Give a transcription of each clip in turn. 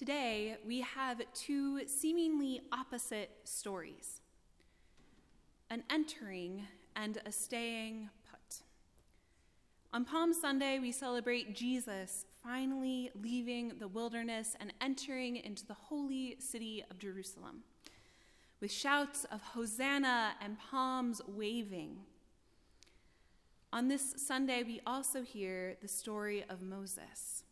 Today, we have two seemingly opposite stories an entering and a staying put. On Palm Sunday, we celebrate Jesus finally leaving the wilderness and entering into the holy city of Jerusalem with shouts of Hosanna and palms waving. On this Sunday, we also hear the story of Moses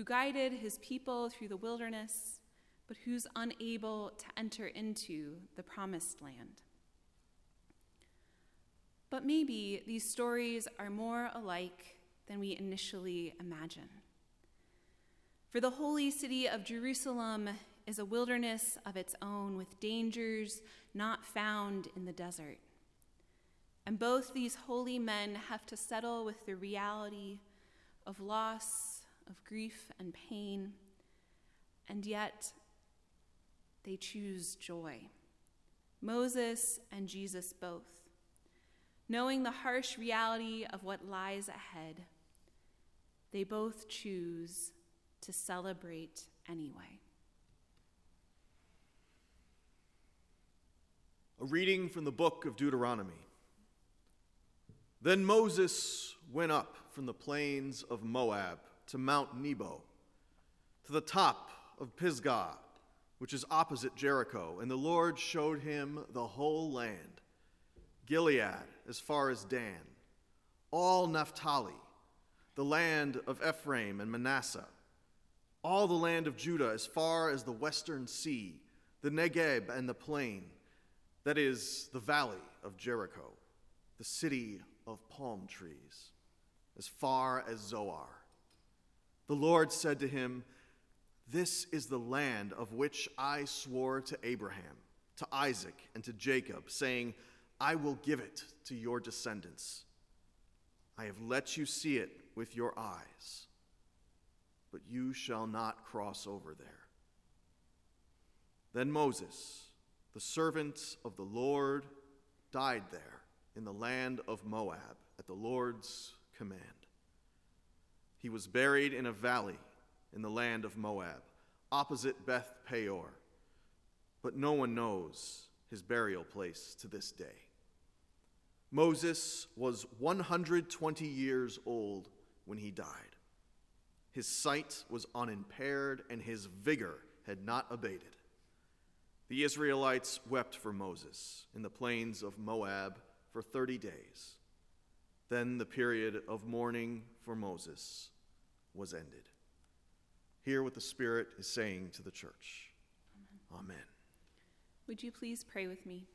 who guided his people through the wilderness, but who's unable to enter into the promised land. But maybe these stories are more alike than we initially imagine. For the holy city of Jerusalem is a wilderness of its own with dangers not found in the desert. And both these holy men have to settle with the reality of loss of grief and pain, and yet they choose joy. Moses and Jesus both. Knowing the harsh reality of what lies ahead, they both choose to celebrate anyway. A reading from the book of Deuteronomy. Then Moses went up from the plains of Moab to Mount Nebo, to the top of Pisgah, which is opposite Jericho. And the Lord showed him the whole land Gilead as far as Dan, all Naphtali, the land of Ephraim and Manasseh, all the land of Judah as far as the western sea, the Negeb and the plain, that is, the valley of Jericho, the city of palm trees, as far as Zoar the Lord said to him, This is the land of which I swore to Abraham, to Isaac, and to Jacob, saying, I will give it to your descendants. I have let you see it with your eyes, but you shall not cross over there. Then Moses, the servant of the Lord, died there in the land of Moab at the Lord's command. He was buried in a valley in the land of Moab, opposite Beth Peor, but no one knows his burial place to this day. Moses was 120 years old when he died. His sight was unimpaired, and his vigor had not abated. The Israelites wept for Moses in the plains of Moab for 30 days. Then the period of mourning for Moses was ended. Hear what the Spirit is saying to the church. Amen. Amen. Would you please pray with me?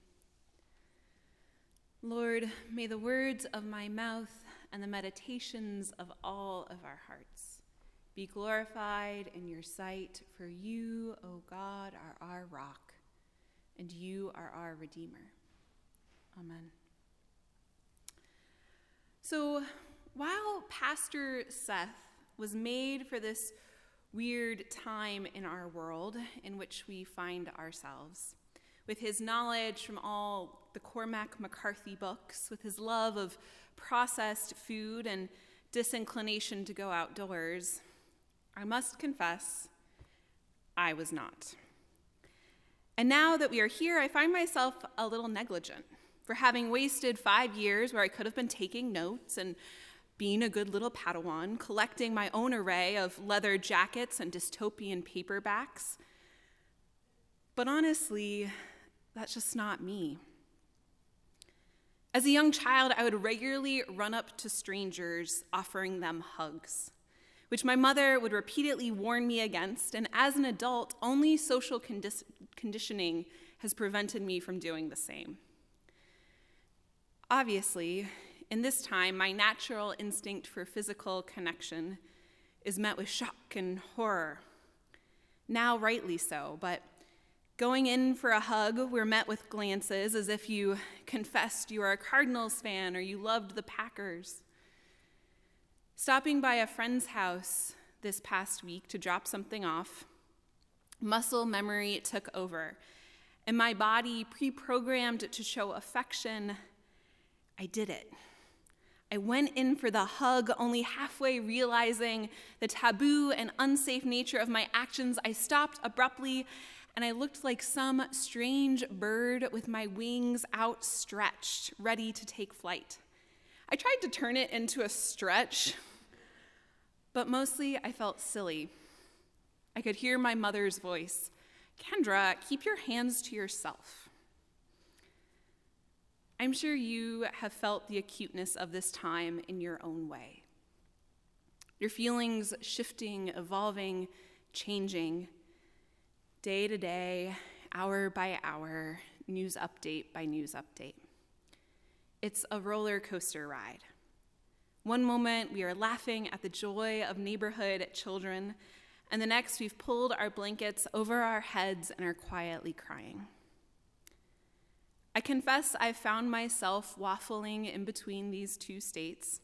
Lord, may the words of my mouth and the meditations of all of our hearts be glorified in your sight, for you, O God, are our rock, and you are our Redeemer. Amen. So, while Pastor Seth was made for this weird time in our world in which we find ourselves, with his knowledge from all the Cormac McCarthy books, with his love of processed food and disinclination to go outdoors, I must confess, I was not. And now that we are here, I find myself a little negligent for having wasted five years where I could have been taking notes and being a good little Padawan, collecting my own array of leather jackets and dystopian paperbacks. But honestly, that's just not me. As a young child, I would regularly run up to strangers offering them hugs, which my mother would repeatedly warn me against, and as an adult, only social condi- conditioning has prevented me from doing the same. Obviously, in this time, my natural instinct for physical connection is met with shock and horror. Now, rightly so, but going in for a hug, we're met with glances as if you confessed you are a Cardinals fan or you loved the Packers. Stopping by a friend's house this past week to drop something off, muscle memory took over, and my body, pre programmed to show affection, I did it. I went in for the hug, only halfway realizing the taboo and unsafe nature of my actions. I stopped abruptly and I looked like some strange bird with my wings outstretched, ready to take flight. I tried to turn it into a stretch, but mostly I felt silly. I could hear my mother's voice Kendra, keep your hands to yourself. I'm sure you have felt the acuteness of this time in your own way. Your feelings shifting, evolving, changing, day to day, hour by hour, news update by news update. It's a roller coaster ride. One moment we are laughing at the joy of neighborhood children, and the next we've pulled our blankets over our heads and are quietly crying. I confess I've found myself waffling in between these two states.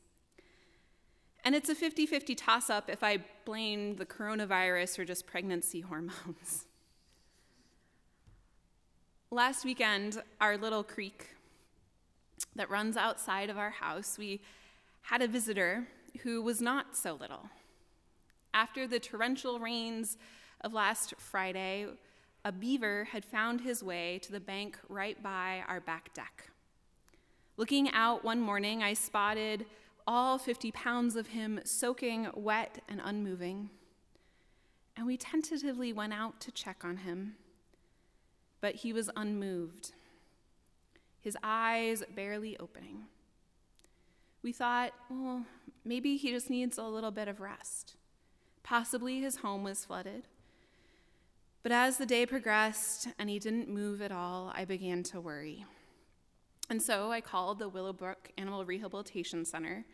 And it's a 50 50 toss up if I blame the coronavirus or just pregnancy hormones. Last weekend, our little creek that runs outside of our house, we had a visitor who was not so little. After the torrential rains of last Friday, a beaver had found his way to the bank right by our back deck. Looking out one morning, I spotted all 50 pounds of him soaking wet and unmoving. And we tentatively went out to check on him, but he was unmoved, his eyes barely opening. We thought, well, maybe he just needs a little bit of rest. Possibly his home was flooded. But as the day progressed and he didn't move at all, I began to worry. And so I called the Willowbrook Animal Rehabilitation Center.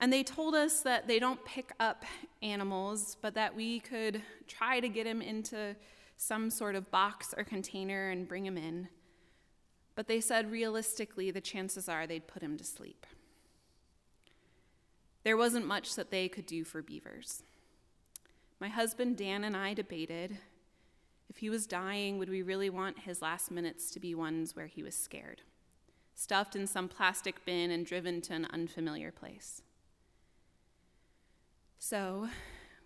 And they told us that they don't pick up animals, but that we could try to get him into some sort of box or container and bring him in. But they said realistically, the chances are they'd put him to sleep. There wasn't much that they could do for beavers. My husband Dan and I debated if he was dying, would we really want his last minutes to be ones where he was scared, stuffed in some plastic bin and driven to an unfamiliar place? So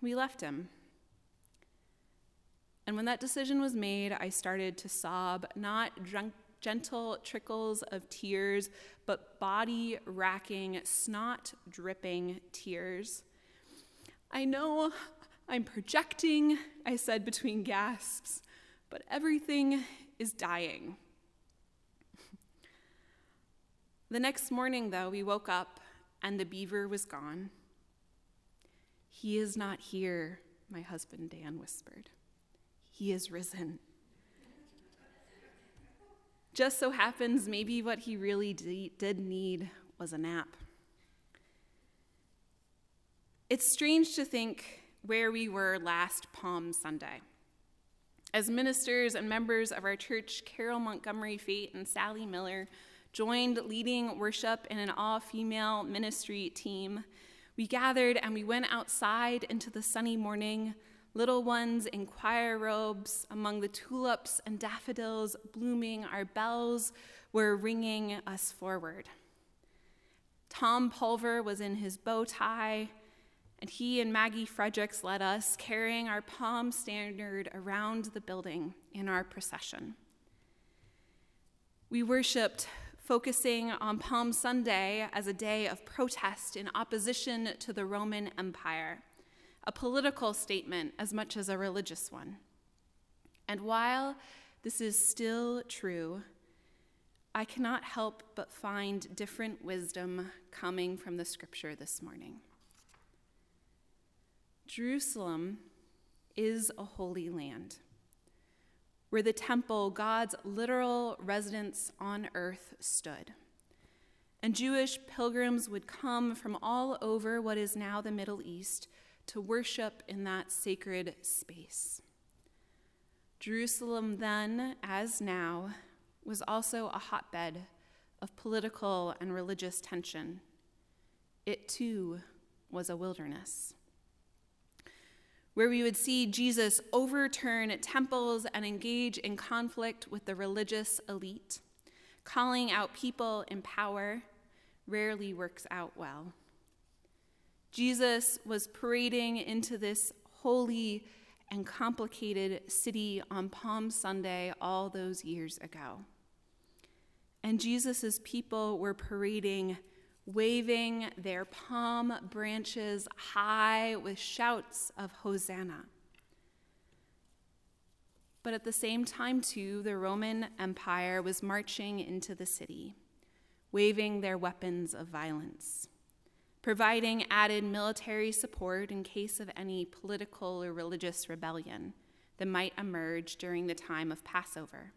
we left him. And when that decision was made, I started to sob, not drunk, gentle trickles of tears, but body racking, snot dripping tears. I know I'm projecting, I said between gasps, but everything is dying. the next morning, though, we woke up and the beaver was gone. He is not here, my husband Dan whispered. He is risen. Just so happens, maybe what he really did need was a nap. It's strange to think where we were last Palm Sunday. As ministers and members of our church, Carol Montgomery Fate and Sally Miller joined leading worship in an all female ministry team. We gathered and we went outside into the sunny morning, little ones in choir robes among the tulips and daffodils blooming. Our bells were ringing us forward. Tom Pulver was in his bow tie and he and Maggie Fredericks led us, carrying our palm standard around the building in our procession. We worshiped, focusing on Palm Sunday as a day of protest in opposition to the Roman Empire, a political statement as much as a religious one. And while this is still true, I cannot help but find different wisdom coming from the scripture this morning. Jerusalem is a holy land where the temple, God's literal residence on earth, stood. And Jewish pilgrims would come from all over what is now the Middle East to worship in that sacred space. Jerusalem, then, as now, was also a hotbed of political and religious tension. It too was a wilderness where we would see Jesus overturn temples and engage in conflict with the religious elite, calling out people in power, rarely works out well. Jesus was parading into this holy and complicated city on Palm Sunday all those years ago. And Jesus' people were parading, waving their palm branches high with shouts of Hosanna. But at the same time, too, the Roman Empire was marching into the city, waving their weapons of violence, providing added military support in case of any political or religious rebellion that might emerge during the time of Passover.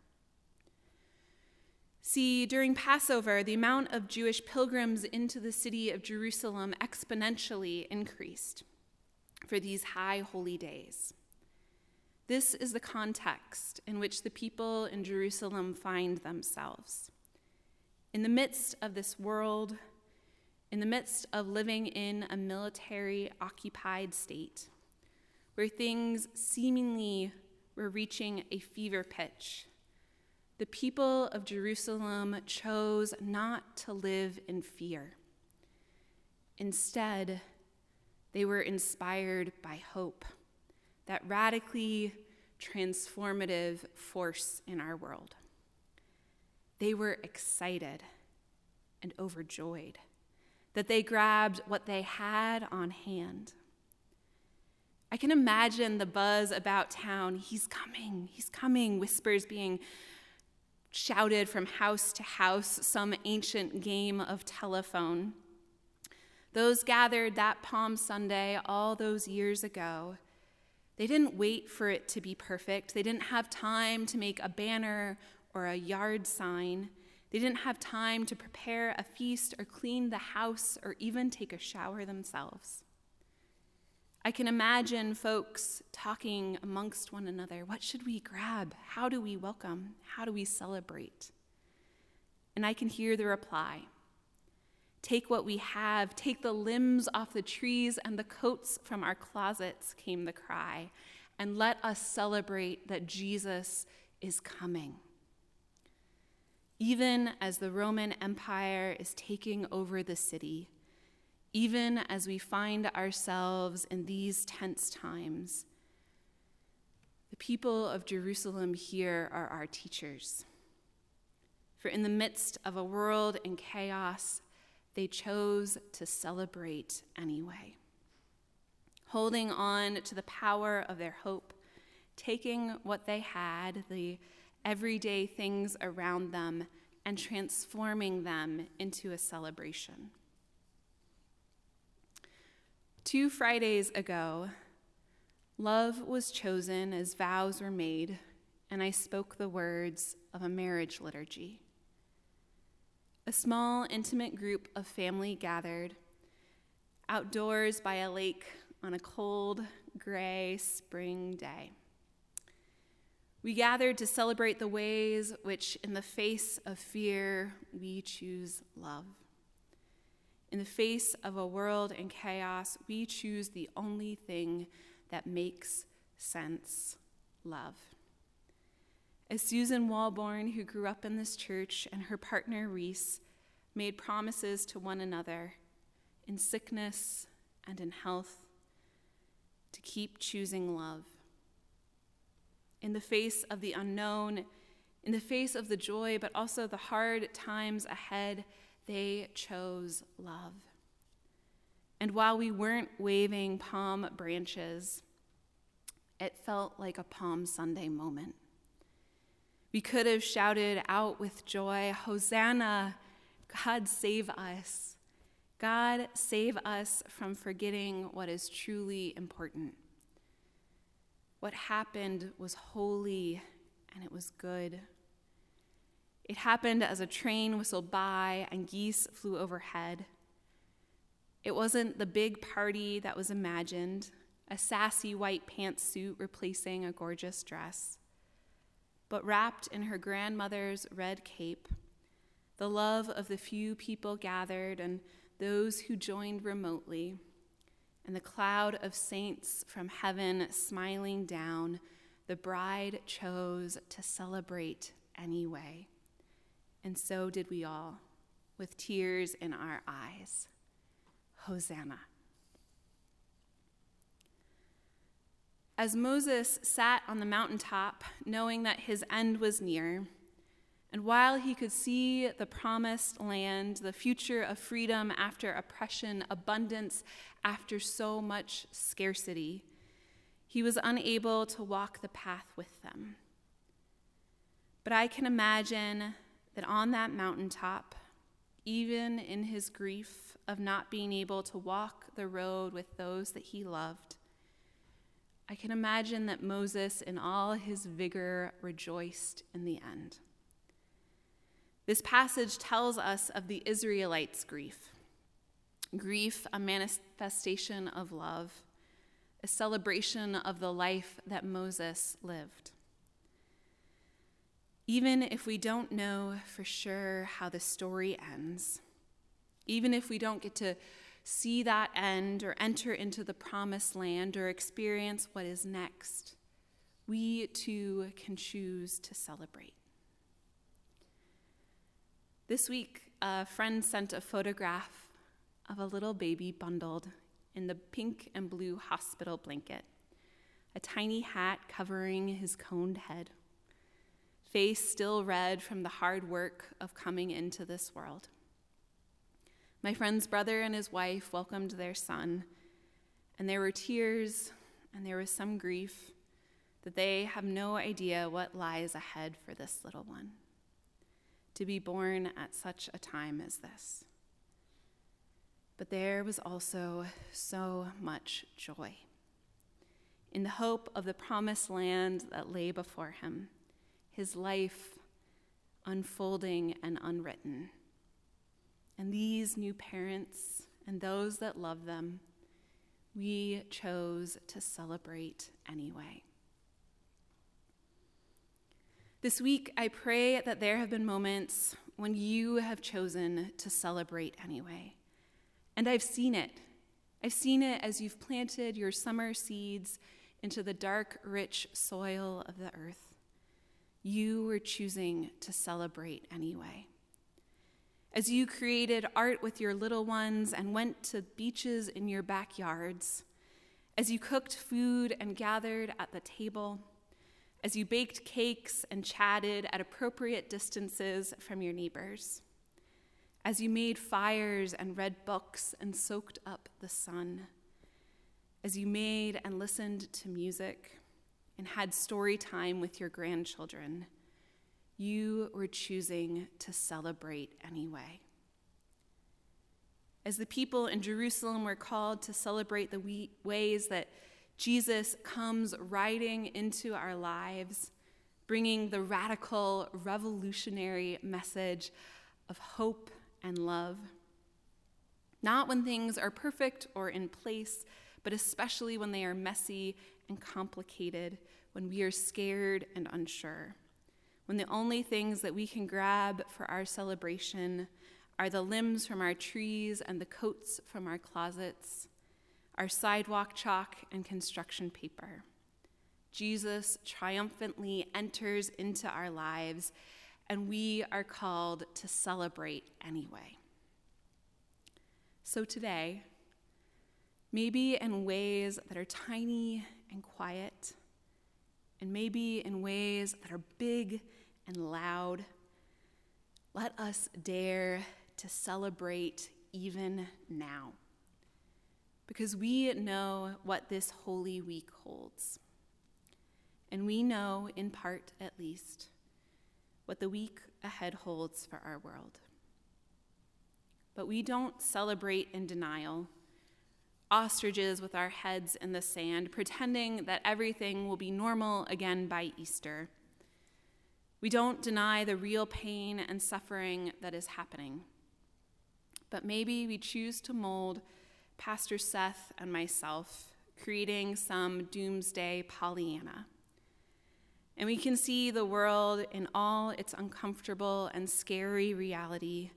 See, during Passover, the amount of Jewish pilgrims into the city of Jerusalem exponentially increased for these high holy days. This is the context in which the people in Jerusalem find themselves. In the midst of this world, in the midst of living in a military occupied state, where things seemingly were reaching a fever pitch the people of Jerusalem chose not to live in fear. Instead, they were inspired by hope, that radically transformative force in our world. They were excited and overjoyed that they grabbed what they had on hand. I can imagine the buzz about town. He's coming, he's coming, whispers being shouted from house to house some ancient game of telephone. Those gathered that Palm Sunday all those years ago, they didn't wait for it to be perfect. They didn't have time to make a banner or a yard sign. They didn't have time to prepare a feast or clean the house or even take a shower themselves. I can imagine folks talking amongst one another. What should we grab? How do we welcome? How do we celebrate? And I can hear the reply Take what we have, take the limbs off the trees and the coats from our closets, came the cry, and let us celebrate that Jesus is coming. Even as the Roman Empire is taking over the city, even as we find ourselves in these tense times. The people of Jerusalem here are our teachers. For in the midst of a world in chaos, they chose to celebrate anyway. Holding on to the power of their hope, taking what they had, the everyday things around them, and transforming them into a celebration. Two Fridays ago, love was chosen as vows were made, and I spoke the words of a marriage liturgy. A small, intimate group of family gathered outdoors by a lake on a cold, gray spring day. We gathered to celebrate the ways which, in the face of fear, we choose love. In the face of a world in chaos, we choose the only thing that makes sense love. As Susan Walborn, who grew up in this church, and her partner Reese made promises to one another in sickness and in health to keep choosing love. In the face of the unknown, in the face of the joy, but also the hard times ahead, they chose love. And while we weren't waving palm branches, it felt like a Palm Sunday moment. We could have shouted out with joy, Hosanna, God save us. God save us from forgetting what is truly important. What happened was holy and it was good. It happened as a train whistled by and geese flew overhead. It wasn't the big party that was imagined, a sassy white pantsuit replacing a gorgeous dress, but wrapped in her grandmother's red cape, the love of the few people gathered and those who joined remotely, and the cloud of saints from heaven smiling down, the bride chose to celebrate anyway and so did we all. with tears in our eyes. Hosanna. As Moses sat on the mountaintop, knowing that his end was near, and while he could see the promised land, the future of freedom after oppression, abundance after so much scarcity, he was unable to walk the path with them. But I can imagine that on that mountaintop, even in his grief of not being able to walk the road with those that he loved, I can imagine that Moses, in all his vigor, rejoiced in the end. This passage tells us of the Israelites' grief. Grief, a manifestation of love, a celebration of the life that Moses lived. Even if we don't know for sure how the story ends, even if we don't get to see that end or enter into the promised land or experience what is next, we too can choose to celebrate. This week, a friend sent a photograph of a little baby bundled in the pink and blue hospital blanket, a tiny hat covering his coned head, face still red from the hard work of coming into this world. My friend's brother and his wife welcomed their son, and there were tears and there was some grief that they have no idea what lies ahead for this little one to be born at such a time as this. But there was also so much joy in the hope of the promised land that lay before him, his life unfolding and unwritten. And these new parents and those that love them, we chose to celebrate anyway. This week, I pray that there have been moments when you have chosen to celebrate anyway. And I've seen it. I've seen it as you've planted your summer seeds into the dark, rich soil of the earth. You were choosing to celebrate anyway. As you created art with your little ones and went to beaches in your backyards, as you cooked food and gathered at the table, as you baked cakes and chatted at appropriate distances from your neighbors, as you made fires and read books and soaked up the sun, as you made and listened to music and had story time with your grandchildren you were choosing to celebrate anyway. As the people in Jerusalem were called to celebrate the ways that Jesus comes riding into our lives, bringing the radical, revolutionary message of hope and love. Not when things are perfect or in place, but especially when they are messy and complicated, when we are scared and unsure when the only things that we can grab for our celebration are the limbs from our trees and the coats from our closets, our sidewalk chalk and construction paper. Jesus triumphantly enters into our lives, and we are called to celebrate anyway. So today, maybe in ways that are tiny and quiet, and maybe in ways that are big and loud. Let us dare to celebrate even now. Because we know what this Holy Week holds. And we know, in part at least, what the week ahead holds for our world. But we don't celebrate in denial, ostriches with our heads in the sand, pretending that everything will be normal again by Easter. We don't deny the real pain and suffering that is happening. But maybe we choose to mold Pastor Seth and myself, creating some doomsday Pollyanna. And we can see the world in all its uncomfortable and scary reality.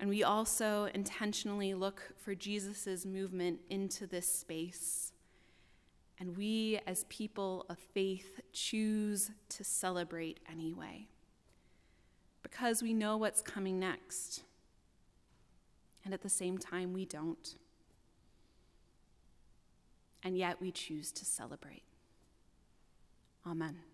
And we also intentionally look for Jesus' movement into this space and we, as people of faith, choose to celebrate anyway. Because we know what's coming next. and at the same time, we don't. And yet we choose to celebrate. Amen.